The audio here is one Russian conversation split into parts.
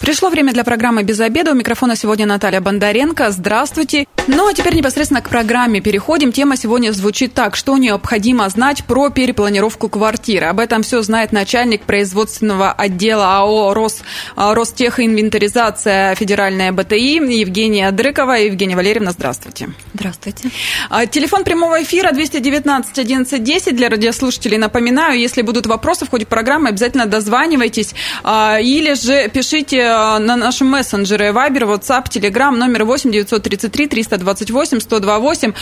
Пришло время для программы «Без обеда». У микрофона сегодня Наталья Бондаренко. Здравствуйте. Ну, а теперь непосредственно к программе переходим. Тема сегодня звучит так. Что необходимо знать про перепланировку квартиры? Об этом все знает начальник производственного отдела АО «Рос, а, «Ростехинвентаризация» федеральная БТИ Евгения Дрыкова. Евгения Валерьевна, здравствуйте. Здравствуйте. А, телефон прямого эфира 219 11 10 для радиослушателей. Напоминаю, если будут вопросы в ходе программы, обязательно дозванивайтесь а, или же пишите на нашем мессенджере Viber, WhatsApp, Telegram, номер 8 933 328 128.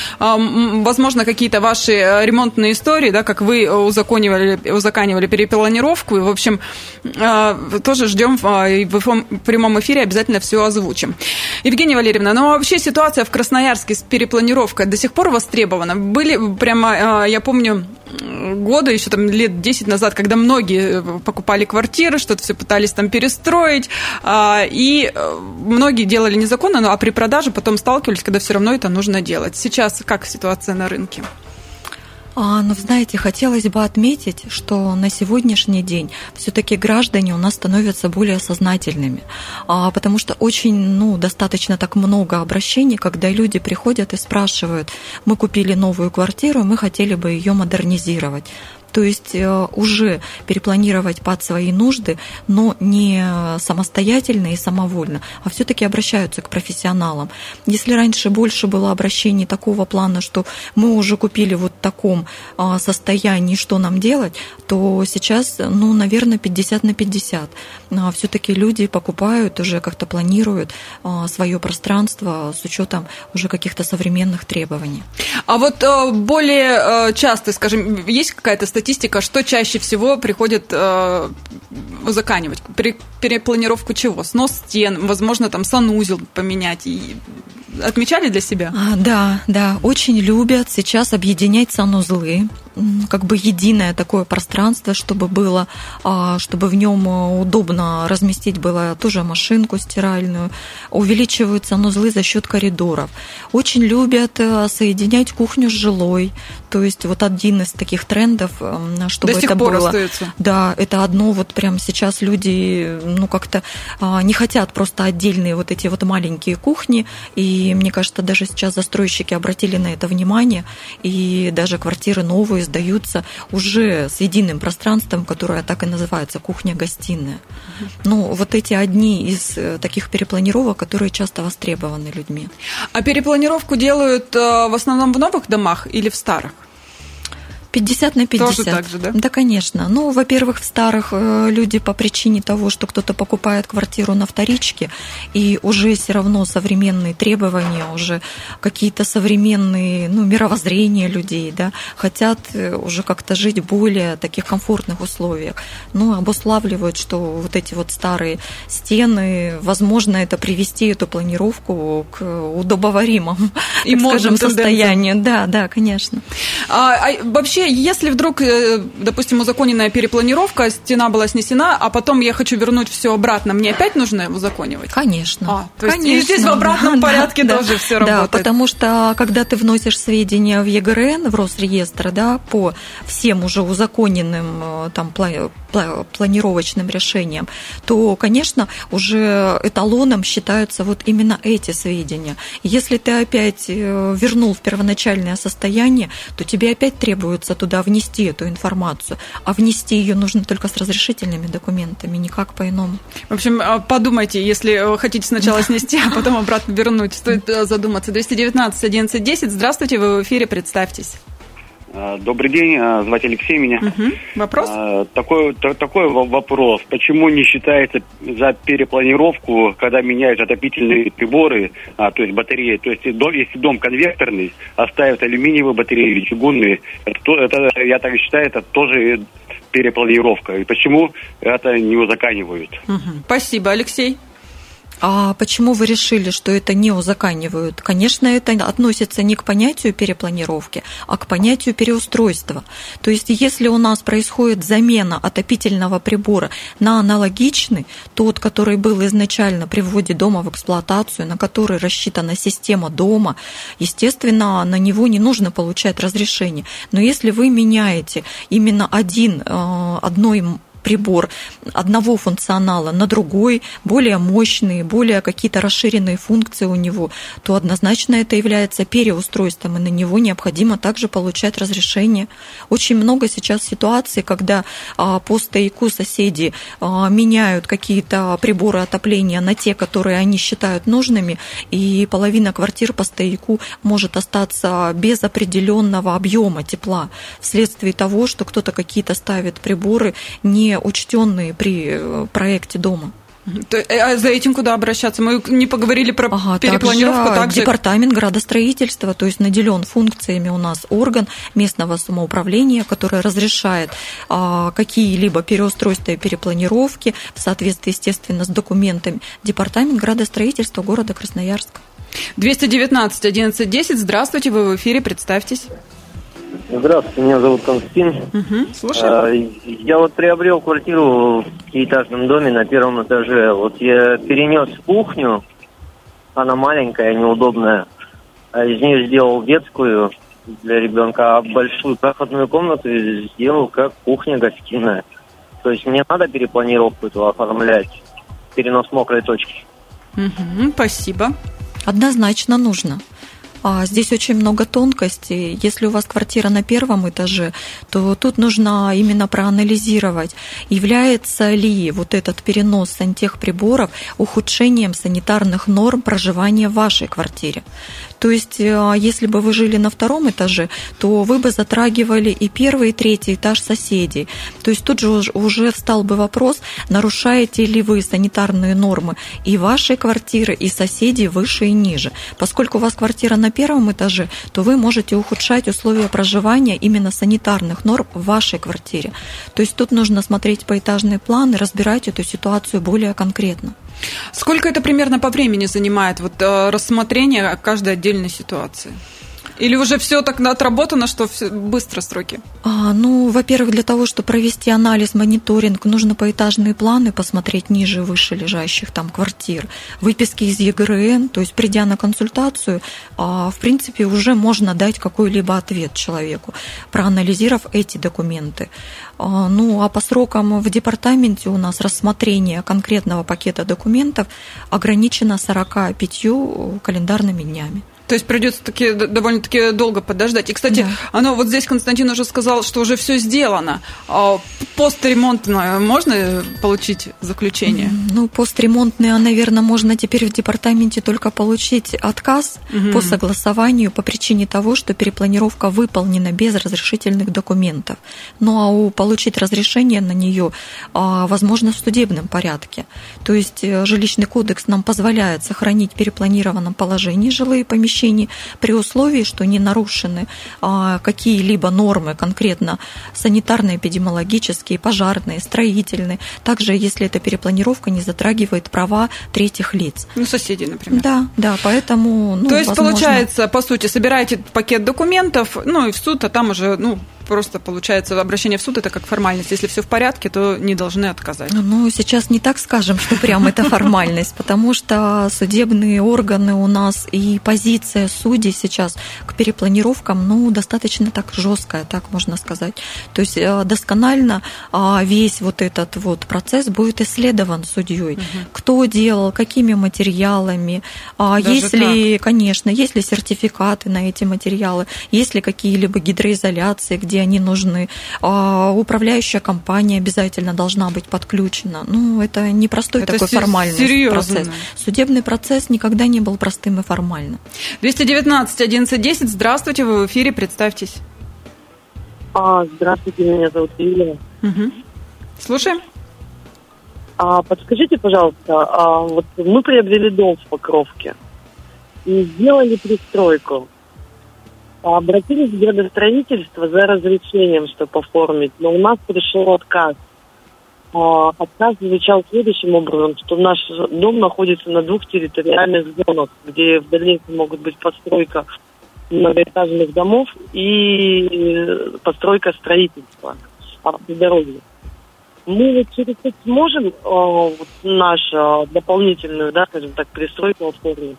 Возможно, какие-то ваши э, ремонтные истории, да, как вы узаконивали, узаканивали перепланировку. В общем, э, тоже ждем в прямом эфире, обязательно все озвучим. Евгения Валерьевна, ну вообще ситуация в Красноярске с перепланировкой до сих пор востребована. Были прямо, я помню, года, еще там лет 10 назад, когда многие покупали квартиры, что-то все пытались там перестроить, а, и э, многие делали незаконно, а при продаже потом сталкивались, когда все равно это нужно делать. Сейчас как ситуация на рынке? А, ну, знаете, хотелось бы отметить, что на сегодняшний день все-таки граждане у нас становятся более сознательными, а, потому что очень, ну, достаточно так много обращений, когда люди приходят и спрашивают, мы купили новую квартиру, мы хотели бы ее модернизировать то есть э, уже перепланировать под свои нужды, но не самостоятельно и самовольно, а все-таки обращаются к профессионалам. Если раньше больше было обращений такого плана, что мы уже купили вот в таком а, состоянии, что нам делать, то сейчас, ну, наверное, 50 на 50. А, все-таки люди покупают, уже как-то планируют а, свое пространство с учетом уже каких-то современных требований. А вот э, более э, часто, скажем, есть какая-то статистика, статистика, что чаще всего приходит э, заканивать? При, перепланировку чего? Снос стен, возможно, там санузел поменять. И отмечали для себя? А, да, да, очень любят сейчас объединять санузлы как бы единое такое пространство, чтобы было, а, чтобы в нем э, удобно разместить было тоже машинку стиральную. Увеличиваются санузлы за счет коридоров. Очень любят э, соединять кухню с жилой. То есть вот один из таких трендов, эм, чтобы До это пор было. Остается. Да, это одно вот прям сейчас люди, ну как-то а, не хотят просто отдельные вот эти вот маленькие кухни. И мне кажется, даже сейчас застройщики обратили на это внимание. И даже квартиры новые сдаются уже с единым пространством, которое так и называется кухня-гостиная. Ну, вот эти одни из э, таких перепланировок, которые часто востребованы людьми. А перепланировку делают э, в основном в новых домах или в старых? 50 на 50. Тоже так же, да? Да, конечно. Ну, во-первых, в старых э, люди по причине того, что кто-то покупает квартиру на вторичке, и уже все равно современные требования, уже какие-то современные, ну, мировоззрения людей, да, хотят э, уже как-то жить в более таких комфортных условиях. Ну, обуславливают, что вот эти вот старые стены, возможно, это привести эту планировку к удобоваримому, и скажем, состоянию. Да, да, конечно. А, а вообще вообще, если вдруг, э, допустим, узаконенная перепланировка, стена была снесена, а потом я хочу вернуть все обратно, мне опять нужно узаконивать? Конечно. А, то Конечно. Есть здесь в обратном да, порядке да, тоже да, все работает. Да, потому что когда ты вносишь сведения в ЕГРН, в Росреестр, да, по всем уже узаконенным э, там планировочным решениям, то, конечно, уже эталоном считаются вот именно эти сведения. Если ты опять э, вернул в первоначальное состояние, то тебе опять требуется туда внести эту информацию. А внести ее нужно только с разрешительными документами, никак по-иному. В общем, а, подумайте, если э, хотите сначала снести, а потом обратно вернуть. Стоит э, задуматься. 219 11 10. Здравствуйте, вы в эфире, представьтесь. А, добрый день, а, звать Алексей меня. Угу. Вопрос? А, такой, такой вопрос. Почему не считается за перепланировку, когда меняют отопительные приборы, а, то есть батареи, то есть если дом конвекторный, оставят алюминиевые батареи или чугунные, это, это, я так считаю, это тоже перепланировка. И почему это не узаканивают? Угу. Спасибо, Алексей. А почему вы решили, что это не узаканивают? Конечно, это относится не к понятию перепланировки, а к понятию переустройства. То есть, если у нас происходит замена отопительного прибора на аналогичный, тот, который был изначально при вводе дома в эксплуатацию, на который рассчитана система дома, естественно, на него не нужно получать разрешение. Но если вы меняете именно один, э, одной прибор одного функционала на другой, более мощный, более какие-то расширенные функции у него, то однозначно это является переустройством, и на него необходимо также получать разрешение. Очень много сейчас ситуаций, когда а, по стояку соседи а, меняют какие-то приборы отопления на те, которые они считают нужными, и половина квартир по стояку может остаться без определенного объема тепла вследствие того, что кто-то какие-то ставит приборы не учтенные при э, проекте дома. Э, а за этим куда обращаться? Мы не поговорили про ага, перепланировку. Также, также департамент градостроительства, то есть наделен функциями у нас орган местного самоуправления, который разрешает а, какие-либо переустройства и перепланировки в соответствии, естественно, с документами. Департамент градостроительства города Красноярска. 219 11 10. Здравствуйте, вы в эфире, представьтесь. Здравствуйте, меня зовут Константин. Угу, слушаю. Я вот приобрел квартиру в пятиэтажном доме на первом этаже. Вот я перенес кухню, она маленькая, неудобная. А из нее сделал детскую для ребенка, а большую проходную комнату сделал как кухня-гостиная. То есть мне надо перепланировку эту оформлять, перенос мокрой точки. Угу, спасибо. Однозначно нужно. А здесь очень много тонкостей. Если у вас квартира на первом этаже, то тут нужно именно проанализировать, является ли вот этот перенос сантехприборов ухудшением санитарных норм проживания в вашей квартире. То есть, э, если бы вы жили на втором этаже, то вы бы затрагивали и первый, и третий этаж соседей. То есть тут же уже встал бы вопрос, нарушаете ли вы санитарные нормы и вашей квартиры, и соседей выше и ниже. Поскольку у вас квартира на первом этаже, то вы можете ухудшать условия проживания именно санитарных норм в вашей квартире. То есть тут нужно смотреть поэтажный план и разбирать эту ситуацию более конкретно. Сколько это примерно по времени занимает вот, э, рассмотрение каждой отдельной ситуации? Или уже все так отработано, что все быстро сроки? А, ну, во-первых, для того, чтобы провести анализ, мониторинг, нужно поэтажные планы посмотреть ниже, выше лежащих там квартир, выписки из ЕГРН, то есть придя на консультацию, а, в принципе, уже можно дать какой-либо ответ человеку, проанализировав эти документы. А, ну, а по срокам в департаменте у нас рассмотрение конкретного пакета документов ограничено 45 календарными днями. То есть придется таки довольно-таки долго подождать. И, кстати, да. оно вот здесь Константин уже сказал, что уже все сделано. А постремонтное можно получить заключение? Ну, постремонтное, наверное, можно теперь в департаменте только получить отказ угу. по согласованию по причине того, что перепланировка выполнена без разрешительных документов. Ну, а у получить разрешение на нее а, возможно в судебном порядке. То есть э, жилищный кодекс нам позволяет сохранить в перепланированном положении жилые помещения помещении при условии, что не нарушены а, какие-либо нормы конкретно санитарные, эпидемиологические, пожарные, строительные. Также, если эта перепланировка не затрагивает права третьих лиц. Ну, соседей, например. Да, да, поэтому... Ну, То есть, возможно... получается, по сути, собираете пакет документов, ну, и в суд, а там уже, ну, просто получается обращение в суд это как формальность. Если все в порядке, то не должны отказать. Ну, сейчас не так скажем, что прям это формальность, потому что судебные органы у нас и позиция судей сейчас к перепланировкам, ну, достаточно так жесткая, так можно сказать. То есть э, досконально а, весь вот этот вот процесс будет исследован судьей. Угу. Кто делал, какими материалами, а, Даже если, конечно, есть ли сертификаты на эти материалы, есть ли какие-либо гидроизоляции, где где они нужны. А управляющая компания обязательно должна быть подключена. Ну, это непростой это такой формальный серьезно. процесс. Судебный процесс никогда не был простым и формальным. 219 11 Здравствуйте, вы в эфире, представьтесь. А, здравствуйте, меня зовут Юлия. Угу. Слушаем. А, подскажите, пожалуйста, а, вот мы приобрели дом в Покровке и сделали пристройку. Обратились в градостроительство за разрешением, чтобы оформить, но у нас пришел отказ. а, отказ звучал следующим образом, что наш дом находится на двух территориальных зонах, где в дальнейшем могут быть постройка многоэтажных домов и постройка строительства автодороги. Мы вот через это сможем э, вот нашу дополнительную, да, скажем так, пристройку оформить?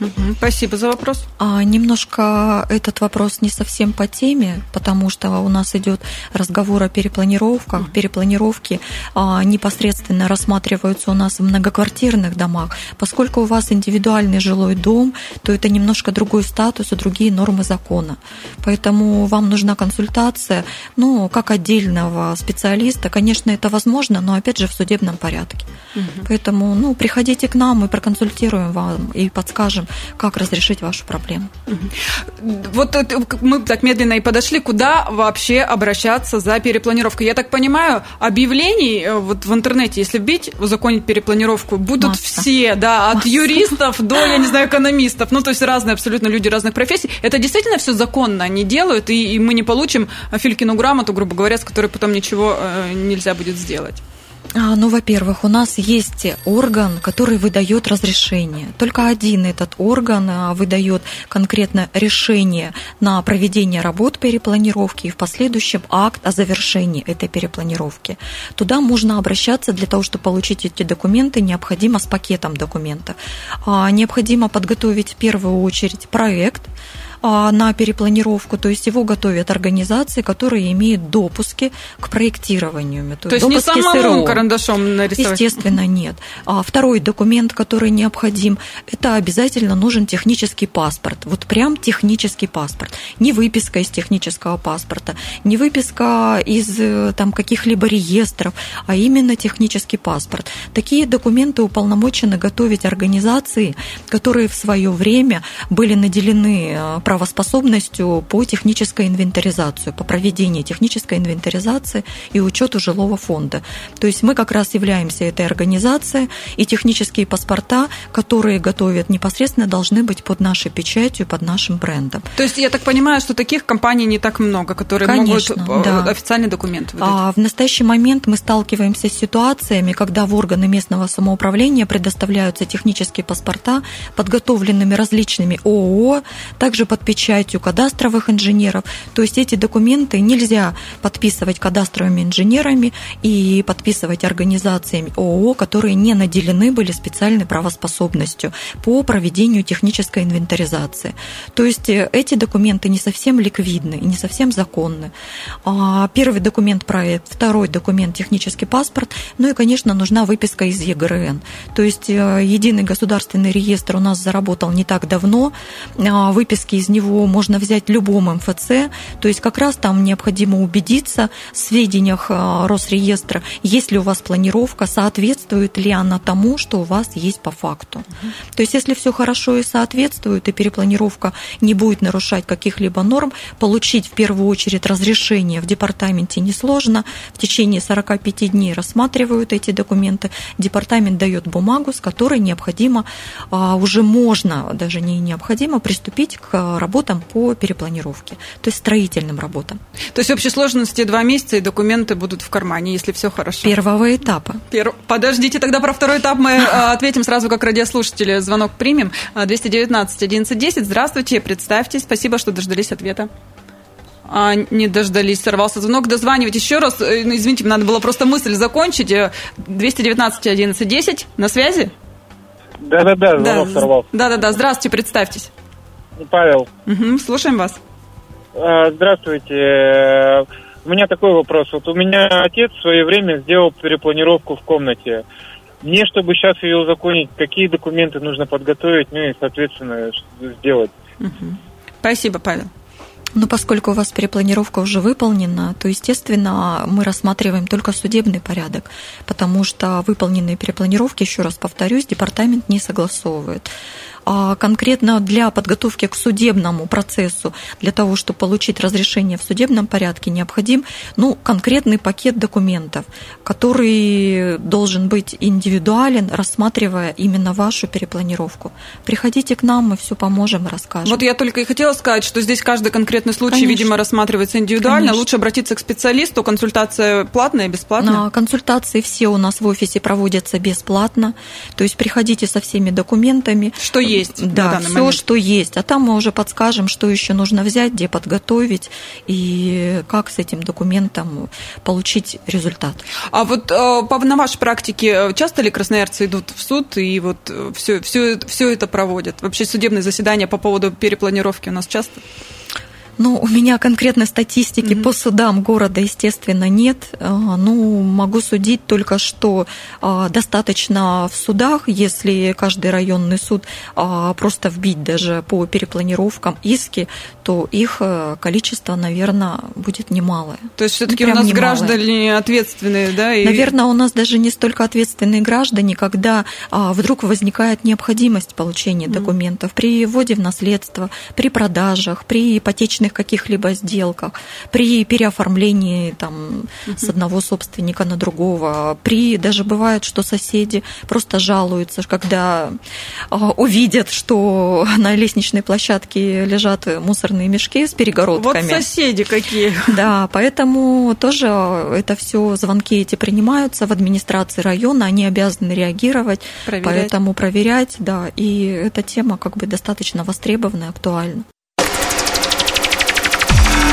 Угу, спасибо за вопрос. А, немножко этот вопрос не совсем по теме, потому что у нас идет разговор о перепланировках. Угу. Перепланировки а, непосредственно рассматриваются у нас в многоквартирных домах. Поскольку у вас индивидуальный жилой дом, то это немножко другой статус и другие нормы закона. Поэтому вам нужна консультация, ну, как отдельного специалиста. Конечно, это возможно, но опять же в судебном порядке. Угу. Поэтому, ну, приходите к нам, мы проконсультируем вам и подскажем, как разрешить вашу проблему. Вот мы так медленно и подошли, куда вообще обращаться за перепланировкой. Я так понимаю, объявлений э, вот в интернете, если вбить, узаконить перепланировку, будут Масса. все, да, от Масса. юристов до, я не знаю, экономистов, ну, то есть разные абсолютно люди разных профессий. Это действительно все законно они делают, и, и мы не получим Филькину грамоту, грубо говоря, с которой потом ничего э, нельзя будет сделать. А, ну, во-первых, у нас есть орган, который выдает разрешение. Только один этот орган а, выдает конкретно решение на проведение работ перепланировки и в последующем акт о завершении этой перепланировки. Туда можно обращаться для того, чтобы получить эти документы, необходимо с пакетом документов. А, необходимо подготовить в первую очередь проект, на перепланировку, то есть его готовят организации, которые имеют допуски к проектированию. То, то есть не самому карандашом нарисовать? Естественно, нет. А второй документ, который необходим, это обязательно нужен технический паспорт. Вот прям технический паспорт. Не выписка из технического паспорта, не выписка из э, там каких-либо реестров, а именно технический паспорт. Такие документы уполномочены готовить организации, которые в свое время были наделены э, правоспособностью по технической инвентаризации, по проведению технической инвентаризации и учету жилого фонда. То есть мы как раз являемся этой организацией, и технические паспорта, которые готовят непосредственно, должны быть под нашей печатью, под нашим брендом. То есть я так понимаю, что таких компаний не так много, которые Конечно, могут э, да. официальный документ выдать. А в настоящий момент мы сталкиваемся с ситуациями, когда в органы местного самоуправления предоставляются технические паспорта, подготовленными различными ООО, также под печатью кадастровых инженеров. То есть эти документы нельзя подписывать кадастровыми инженерами и подписывать организациями ООО, которые не наделены были специальной правоспособностью по проведению технической инвентаризации. То есть э, эти документы не совсем ликвидны и не совсем законны. А, первый документ проект, второй документ технический паспорт, ну и, конечно, нужна выписка из ЕГРН. То есть э, единый государственный реестр у нас заработал не так давно, а, выписки из него можно взять любом МФЦ, то есть как раз там необходимо убедиться в сведениях э, Росреестра, есть ли у вас планировка, соответствует ли она тому, что у вас есть по факту. То есть если все хорошо и соответствует, и перепланировка не будет нарушать каких-либо норм, получить в первую очередь разрешение в департаменте несложно, в течение 45 дней рассматривают эти документы, департамент дает бумагу, с которой необходимо, а, уже можно, даже не необходимо, приступить к работам по перепланировке, то есть строительным работам. То есть в общей сложности два месяца и документы будут в кармане, если все хорошо. Первого этапа. Пер... Подождите, тогда про второй этап мы а, ответим сразу, как радиослушатели. Звонок примем. 219 1110. Здравствуйте, представьтесь. Спасибо, что дождались ответа. А, не дождались, сорвался звонок. Дозванивать еще раз. Э, ну, извините, надо было просто мысль закончить. 219 1110. На связи? Да-да-да, звонок да. сорвался. Да-да-да, здравствуйте, представьтесь. Павел. Угу, слушаем вас. А, здравствуйте. У меня такой вопрос. Вот у меня отец в свое время сделал перепланировку в комнате. Мне, чтобы сейчас ее узаконить, какие документы нужно подготовить, ну и, соответственно, сделать? Угу. Спасибо, Павел. Но поскольку у вас перепланировка уже выполнена, то, естественно, мы рассматриваем только судебный порядок, потому что выполненные перепланировки, еще раз повторюсь, департамент не согласовывает. А конкретно для подготовки к судебному процессу, для того, чтобы получить разрешение в судебном порядке, необходим ну, конкретный пакет документов, который должен быть индивидуален, рассматривая именно вашу перепланировку. Приходите к нам, мы все поможем, расскажем. Вот я только и хотела сказать, что здесь каждый конкретный случай, Конечно. видимо, рассматривается индивидуально. Конечно. Лучше обратиться к специалисту. Консультация платная, бесплатная? Консультации все у нас в офисе проводятся бесплатно. То есть приходите со всеми документами. Что есть? Да, все, момент. что есть. А там мы уже подскажем, что еще нужно взять, где подготовить и как с этим документом получить результат. А вот э, на вашей практике часто ли красноярцы идут в суд и вот все, все, все это проводят? Вообще судебные заседания по поводу перепланировки у нас часто? Ну, у меня конкретной статистики mm-hmm. по судам города, естественно, нет. А, ну, могу судить только, что а, достаточно в судах, если каждый районный суд а, просто вбить даже по перепланировкам иски, то их э, количество, наверное, будет немалое. То есть все-таки ну, у нас немалое. граждане ответственные, да? И... Наверное, у нас даже не столько ответственные граждане, когда вдруг возникает необходимость получения mm-hmm. документов при вводе в наследство, при продажах, при ипотечных ипотечных каких-либо сделках, при переоформлении там, угу. с одного собственника на другого, при даже бывает, что соседи просто жалуются, когда а, увидят, что на лестничной площадке лежат мусорные мешки с перегородками. Вот соседи какие. Да, поэтому тоже это все звонки эти принимаются в администрации района, они обязаны реагировать, проверять. поэтому проверять, да, и эта тема как бы достаточно востребована и актуальна.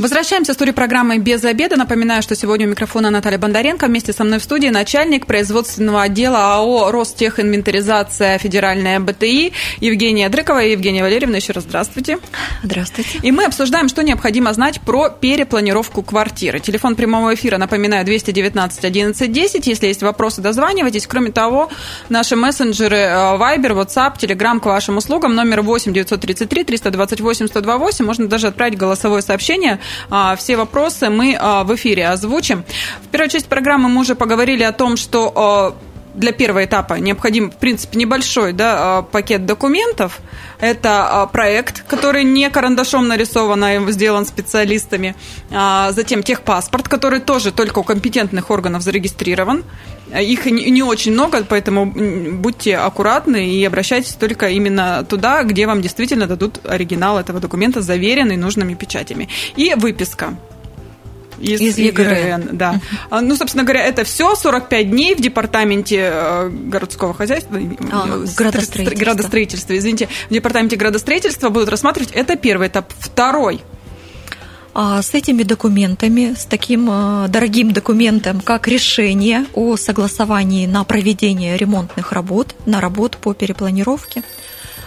Возвращаемся в студию программы «Без обеда». Напоминаю, что сегодня у микрофона Наталья Бондаренко. Вместе со мной в студии начальник производственного отдела АО «Ростехинвентаризация Федеральная БТИ» Евгения Дрыкова и Евгения Валерьевна. Еще раз здравствуйте. Здравствуйте. И мы обсуждаем, что необходимо знать про перепланировку квартиры. Телефон прямого эфира, напоминаю, 219 11 10. Если есть вопросы, дозванивайтесь. Кроме того, наши мессенджеры э, Viber, WhatsApp, Telegram к вашим услугам. Номер 8 933 328 128. Можно даже отправить голосовое сообщение – все вопросы мы а, в эфире озвучим. В первой части программы мы уже поговорили о том, что а, для первого этапа необходим, в принципе, небольшой да, пакет документов. Это проект, который не карандашом нарисован, а сделан специалистами. Затем техпаспорт, который тоже только у компетентных органов зарегистрирован. Их не очень много, поэтому будьте аккуратны и обращайтесь только именно туда, где вам действительно дадут оригинал этого документа, заверенный нужными печатями. И выписка из, из ЕГРН. Да. Uh-huh. Ну, собственно говоря, это все 45 дней в департаменте э, городского хозяйства, а, градостроительства. градостроительства, извините, в департаменте градостроительства будут рассматривать. Это первый этап. Второй – а с этими документами, с таким э, дорогим документом, как решение о согласовании на проведение ремонтных работ, на работу по перепланировке,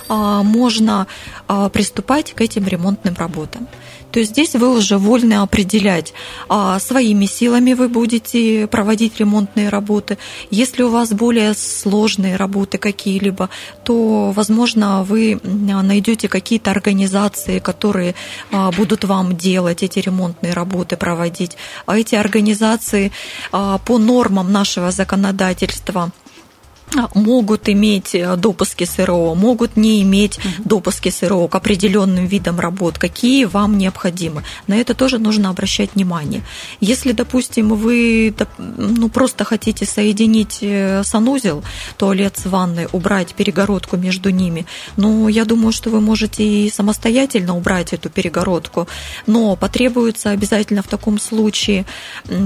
а, можно а, приступать к этим ремонтным работам то здесь вы уже вольны определять, а своими силами вы будете проводить ремонтные работы. Если у вас более сложные работы какие-либо, то, возможно, вы найдете какие-то организации, которые а, будут вам делать эти ремонтные работы, проводить. А эти организации а, по нормам нашего законодательства – могут иметь э, допуски СРО, могут не иметь допуски СРО к определенным видам работ, какие вам необходимы. На это тоже нужно обращать внимание. Если, допустим, вы ну, просто хотите соединить э, санузел, туалет с ванной, убрать перегородку между ними, ну, я думаю, что вы можете и самостоятельно убрать эту перегородку, но потребуется обязательно в таком случае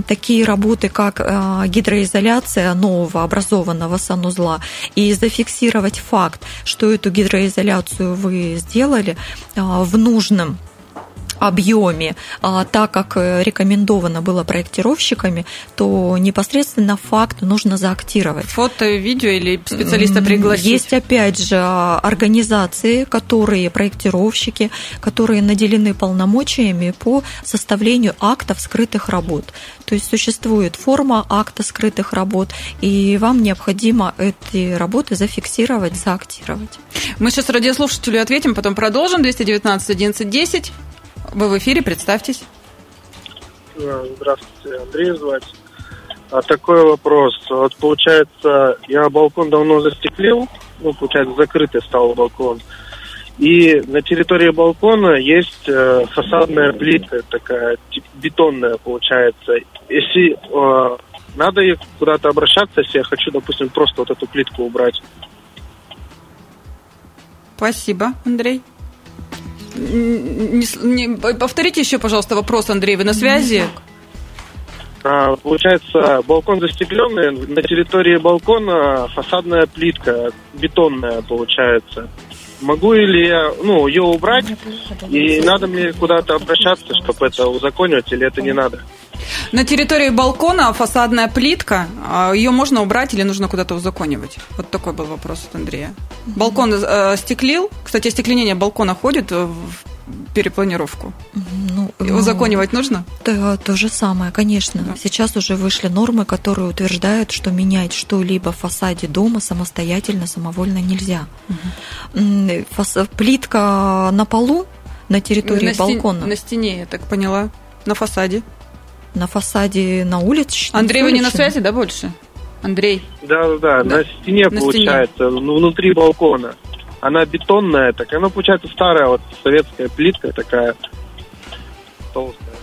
такие работы, как э, гидроизоляция нового образованного санузла, узла и зафиксировать факт, что эту гидроизоляцию вы сделали а, в нужном объеме, а, так как э, рекомендовано было проектировщиками, то непосредственно факт нужно заактировать. Фото, видео или специалиста пригласить? Есть, опять же, организации, которые проектировщики, которые наделены полномочиями по составлению актов скрытых работ. То есть существует форма акта скрытых работ, и вам необходимо эти работы зафиксировать, заактировать. Мы сейчас радиослушателю ответим, потом продолжим. 219 11 10. Вы в эфире, представьтесь. Здравствуйте, Андрей звать. А такой вопрос. Вот получается, я балкон давно застеклил, ну, получается, закрытый стал балкон. И на территории балкона есть э, фасадная плитка такая, бетонная получается. Если э, надо куда-то обращаться, если я хочу, допустим, просто вот эту плитку убрать. Спасибо, Андрей. Не, не, повторите еще, пожалуйста, вопрос, Андрей, вы на связи? А, получается, балкон застекленный, на территории балкона фасадная плитка, бетонная получается. Могу ли я, ну, ее убрать, и надо мне куда-то обращаться, чтобы это узаконивать, или это не надо? На территории балкона фасадная плитка, а, ее можно убрать или нужно куда-то узаконивать? Вот такой был вопрос от Андрея. Балкон э, стеклил, кстати, остекленение балкона ходит в перепланировку? Ну, Узаконивать нужно? Да, то же самое, конечно. Да. Сейчас уже вышли нормы, которые утверждают, что менять что-либо в фасаде дома самостоятельно, самовольно нельзя. Угу. Фас... Плитка на полу на территории на балкона. Стен... На стене, я так поняла. На фасаде. На фасаде на улице. Андрей, вы не на связи, да, больше? Андрей. Да, да, да, на стене на получается, стене. внутри балкона она бетонная, так она получается старая вот советская плитка такая толстая.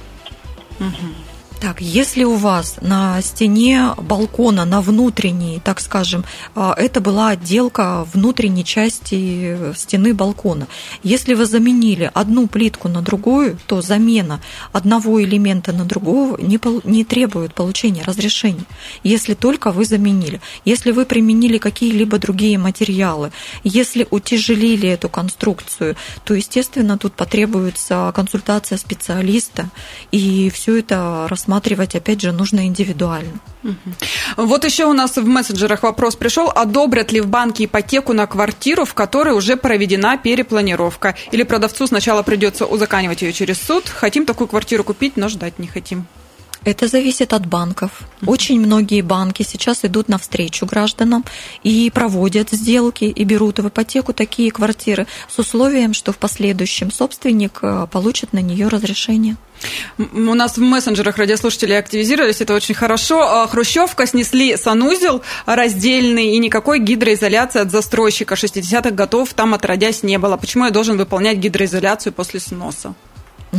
Угу. Так, если у вас на стене балкона, на внутренней, так скажем, а, это была отделка внутренней части стены балкона. Если вы заменили одну плитку на другую, то замена одного элемента на другого не, не требует получения разрешения, если только вы заменили. Если вы применили какие-либо другие материалы, если утяжелили эту конструкцию, то, естественно, тут потребуется консультация специалиста, и все это рассматривать рассматривать, опять же, нужно индивидуально. Вот еще у нас в мессенджерах вопрос пришел, одобрят ли в банке ипотеку на квартиру, в которой уже проведена перепланировка? Или продавцу сначала придется узаканивать ее через суд? Хотим такую квартиру купить, но ждать не хотим. Это зависит от банков. Очень многие банки сейчас идут навстречу гражданам и проводят сделки и берут в ипотеку такие квартиры с условием, что в последующем собственник э, получит на нее разрешение. У нас в мессенджерах радиослушатели активизировались, это очень хорошо. А, Хрущевка снесли санузел раздельный, и никакой гидроизоляции от застройщика 60-х годов там отродясь не было. Почему я должен выполнять гидроизоляцию после сноса?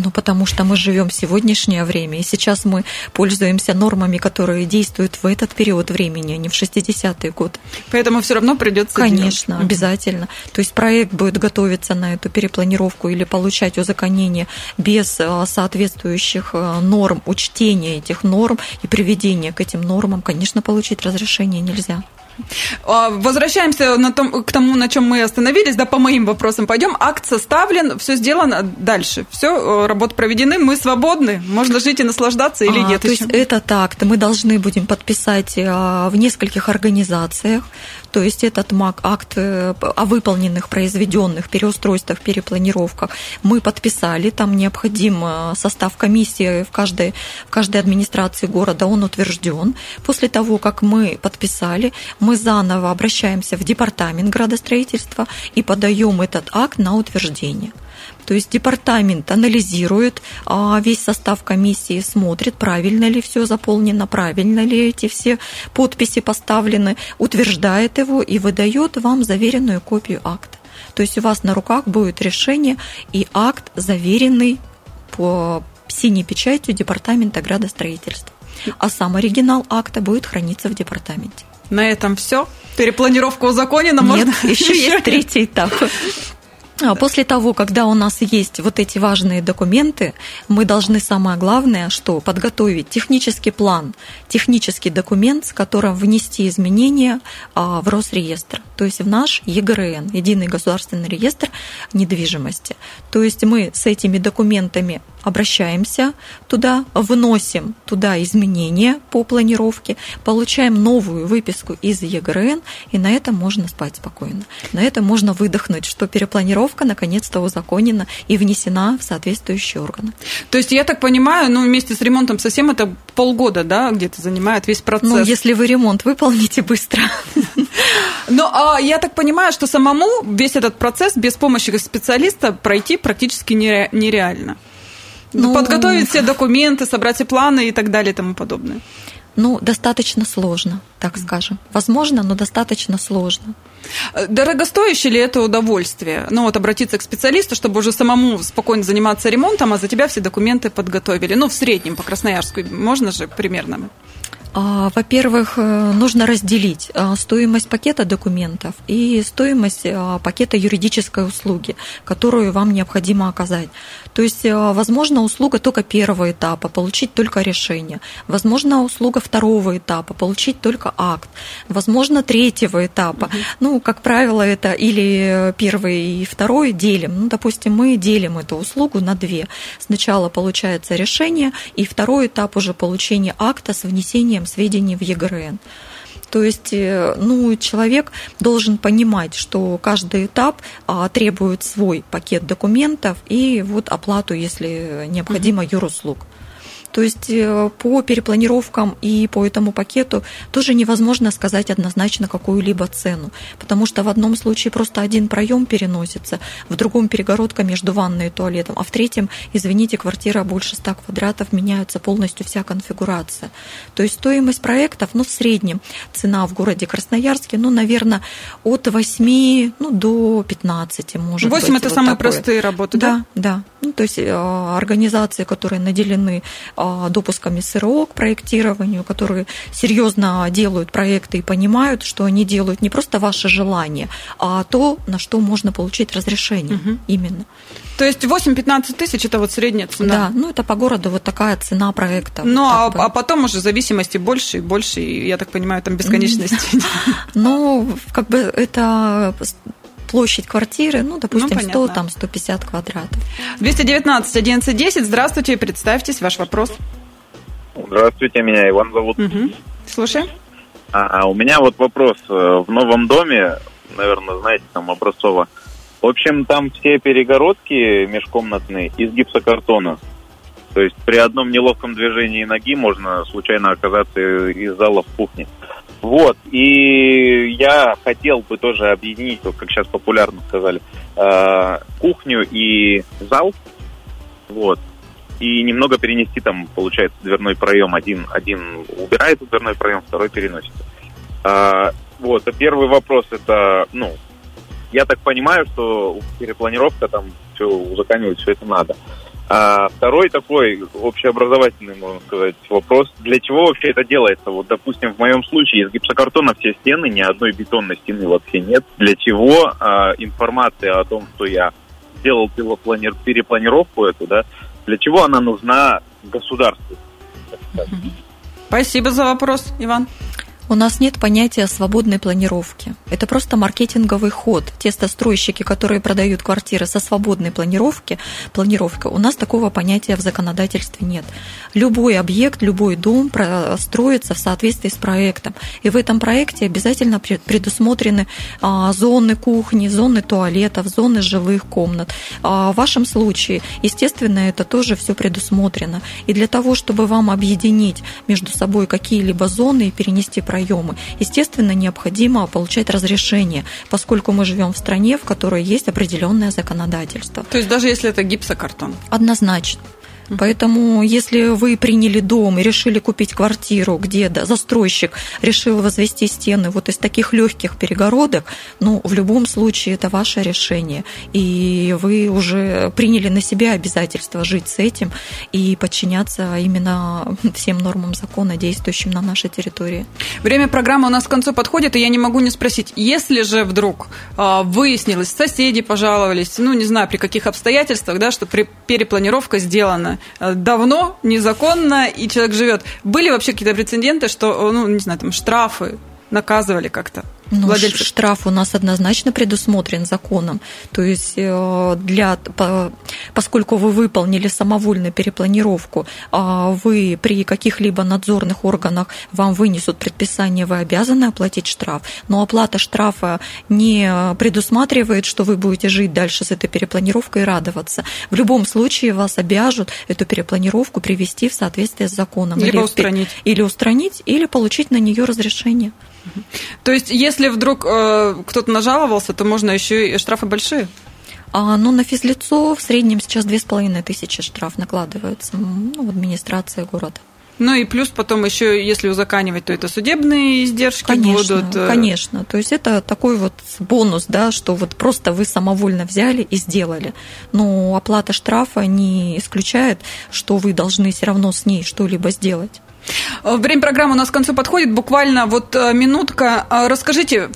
Ну, потому что мы живем в сегодняшнее время, и сейчас мы пользуемся нормами, которые действуют в этот период времени, а не в 60-е годы. Поэтому все равно придется Конечно, делать. обязательно. То есть проект будет готовиться на эту перепланировку или получать узаконение без а, соответствующих а, норм, учтения этих норм и приведения к этим нормам, конечно, получить разрешение нельзя. А, возвращаемся на том, к тому, на чем мы остановились, да, по моим вопросам пойдем. Акт составлен, все сделано дальше. Все, э, работы проведены, мы свободны, можно жить и наслаждаться или а, нет? То еще? есть этот акт мы должны будем подписать а, в нескольких организациях. То есть этот МАК, акт э, о выполненных, произведенных переустройствах, перепланировках мы подписали. Там необходим э, состав комиссии в каждой, в каждой администрации города, он утвержден. После того, как мы подписали, мы заново обращаемся в департамент градостроительства и подаем этот акт на утверждение. То есть департамент анализирует а, весь состав комиссии, смотрит, правильно ли все заполнено, правильно ли эти все подписи поставлены, утверждает его и выдает вам заверенную копию акта. То есть у вас на руках будет решение и акт, заверенный по синей печатью Департамента градостроительства. А сам оригинал акта будет храниться в департаменте. На этом все. Перепланировка узаконена. Нет, можно еще есть третий этап. А после того, когда у нас есть вот эти важные документы, мы должны самое главное, что подготовить технический план, технический документ, с которым внести изменения а, в Росреестр, то есть в наш ЕГРН, Единый государственный реестр недвижимости. То есть мы с этими документами обращаемся туда, вносим туда изменения по планировке, получаем новую выписку из ЕГРН, и на этом можно спать спокойно. На этом можно выдохнуть, что перепланировка наконец-то узаконена и внесена в соответствующие органы. То есть, я так понимаю, ну, вместе с ремонтом совсем это полгода, да, где-то занимает весь процесс? Ну, если вы ремонт выполните быстро. Но а, я так понимаю, что самому весь этот процесс без помощи специалиста пройти практически нереально. Ну, Подготовить все документы, собрать все планы и так далее и тому подобное. Ну, достаточно сложно, так скажем. Возможно, но достаточно сложно. Дорогостоящее ли это удовольствие? Ну, вот обратиться к специалисту, чтобы уже самому спокойно заниматься ремонтом, а за тебя все документы подготовили. Ну, в среднем по Красноярску можно же примерно? А, во-первых, э, нужно разделить а, стоимость пакета документов и стоимость а, пакета юридической услуги, которую вам необходимо оказать. То есть, возможно, услуга только первого этапа, получить только решение. Возможно, услуга второго этапа, получить только акт. Возможно, третьего этапа. Угу. Ну, как правило, это или первый и второй делим. Ну, допустим, мы делим эту услугу на две. Сначала получается решение, и второй этап уже получение акта с внесением сведений в ЕГРН. То есть э, ну, человек должен понимать, что каждый этап а, требует свой пакет документов и вот оплату, если необходимо, юруслуг. То есть э, по перепланировкам и по этому пакету тоже невозможно сказать однозначно какую-либо цену, потому что в одном случае просто один проем переносится, в другом перегородка между ванной и туалетом, а в третьем, извините, квартира больше 100 квадратов, меняется полностью вся конфигурация. То есть стоимость проектов, ну, в среднем цена в городе Красноярске, ну, наверное, от 8 ну, до 15, может 8 быть. 8 это вот самые такое. простые работы, да? Да, да. Ну, то есть э, организации, которые наделены а, допусками СРО к проектированию, которые серьезно делают проекты и понимают, что они делают не просто ваше желание, а то, на что можно получить разрешение угу. именно. То есть 8-15 тысяч это вот средняя цена? Да, ну это по городу вот такая цена проекта. Ну, а, а потом уже зависимости больше и больше, и, я так понимаю, там бесконечности. Ну, как бы это площадь квартиры, ну, допустим, ну, 100, там, 150 квадратов. 219 11 10. Здравствуйте, представьтесь, ваш вопрос. Здравствуйте, меня Иван зовут. Угу. Слушаем. А, у меня вот вопрос. Э, в новом доме, наверное, знаете, там Образцово, в общем, там все перегородки межкомнатные из гипсокартона. То есть при одном неловком движении ноги можно случайно оказаться из зала в кухне. Вот, и я хотел бы тоже объединить, вот как сейчас популярно сказали, э, кухню и зал, вот, и немного перенести там, получается, дверной проем. Один, один убирает дверной проем, второй переносит. А, вот, а первый вопрос это, ну, я так понимаю, что перепланировка там все узаконивать, все это надо. А второй такой общеобразовательный, можно сказать, вопрос. Для чего вообще это делается? Вот, допустим, в моем случае из гипсокартона все стены, ни одной бетонной стены вообще нет. Для чего а, информация о том, что я сделал перепланировку эту, да, для чего она нужна государству? Спасибо за вопрос, Иван. У нас нет понятия свободной планировки. Это просто маркетинговый ход. Те застройщики, которые продают квартиры со свободной планировки, планировка, у нас такого понятия в законодательстве нет. Любой объект, любой дом строится в соответствии с проектом. И в этом проекте обязательно предусмотрены а, зоны кухни, зоны туалетов, зоны жилых комнат. А в вашем случае, естественно, это тоже все предусмотрено. И для того, чтобы вам объединить между собой какие-либо зоны и перенести проект, проемы. Естественно, необходимо получать разрешение, поскольку мы живем в стране, в которой есть определенное законодательство. То есть даже если это гипсокартон? Однозначно. Поэтому, если вы приняли дом и решили купить квартиру, где застройщик решил возвести стены вот из таких легких перегородок, ну, в любом случае это ваше решение. И вы уже приняли на себя обязательство жить с этим и подчиняться именно всем нормам закона, действующим на нашей территории. Время программы у нас к концу подходит, и я не могу не спросить, если же вдруг а, выяснилось, соседи пожаловались, ну, не знаю, при каких обстоятельствах, да, что перепланировка сделана, Э, давно, незаконно, и человек живет. Были вообще какие-то прецеденты, что, ну, не знаю, там штрафы наказывали как-то? Ну, владельцев. штраф у нас однозначно предусмотрен законом. То есть э, для, поскольку вы выполнили самовольную перепланировку, а вы при каких-либо надзорных органах вам вынесут предписание, вы обязаны оплатить штраф. Но оплата штрафа не предусматривает, что вы будете жить дальше с этой перепланировкой и радоваться. В любом случае вас обяжут эту перепланировку привести в соответствие с законом. Либо или устранить. Или устранить, или получить на нее разрешение. То есть, если вдруг э, кто-то нажаловался, то можно еще и штрафы большие? А, но на физлицо в среднем сейчас 2500 штраф накладывается ну, в администрации города. Ну и плюс потом еще, если узаканивать, то это судебные издержки конечно, будут. э, Конечно, то есть это такой вот бонус, да, что вот просто вы самовольно взяли и сделали. Но оплата штрафа не исключает, что вы должны все равно с ней что-либо сделать. Время программы у нас к концу подходит. Буквально вот э, минутка. А Расскажите,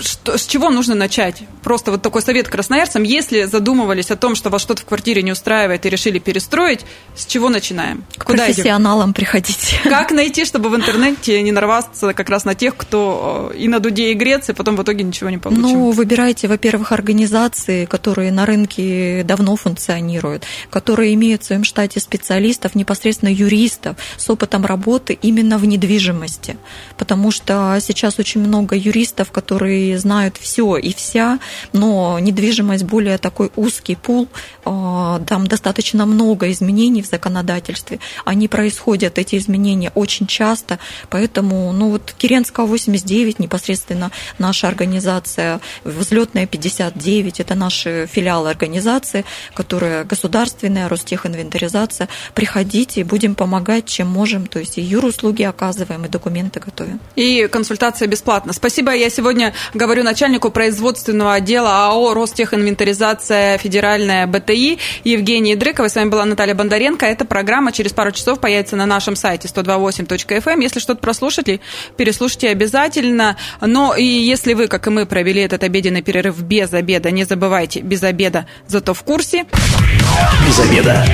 что, с чего нужно начать? Просто вот такой совет красноярцам. Если задумывались о том, что вас что-то в квартире не устраивает и решили перестроить, с чего начинаем? К профессионалам идем? приходите. Как найти, чтобы в интернете не нарваться как раз на тех, кто э, и на дуде и греется, и потом в итоге ничего не получим? Ну, выбирайте, во-первых, организации, которые на рынке давно функционируют, которые имеют в своем штате специалистов, непосредственно юристов с опытом работы именно в недвижимости. Потому что сейчас очень много юристов, которые знают все и вся, но недвижимость более такой узкий пул, а, там достаточно много изменений в законодательстве, они происходят, эти изменения очень часто, поэтому, ну вот Киренского 89 непосредственно наша организация, взлетная 59, это наши филиалы организации, которая государственная, Ростехинвентаризация, приходите, будем помогать, чем можем, то есть и юруслуги оказываем, и документы готовим. И консультация бесплатна. Спасибо, я сегодня говорю начальнику производственного отдела АО «Ростехинвентаризация Федеральная БТИ» Евгении Дрыковой. С вами была Наталья Бондаренко. Эта программа через пару часов появится на нашем сайте 128.fm. Эм. Если что-то прослушали, переслушайте обязательно. Но и если вы, как и мы, провели этот обеденный перерыв без обеда, не забывайте, без обеда, зато в курсе. Без обеда.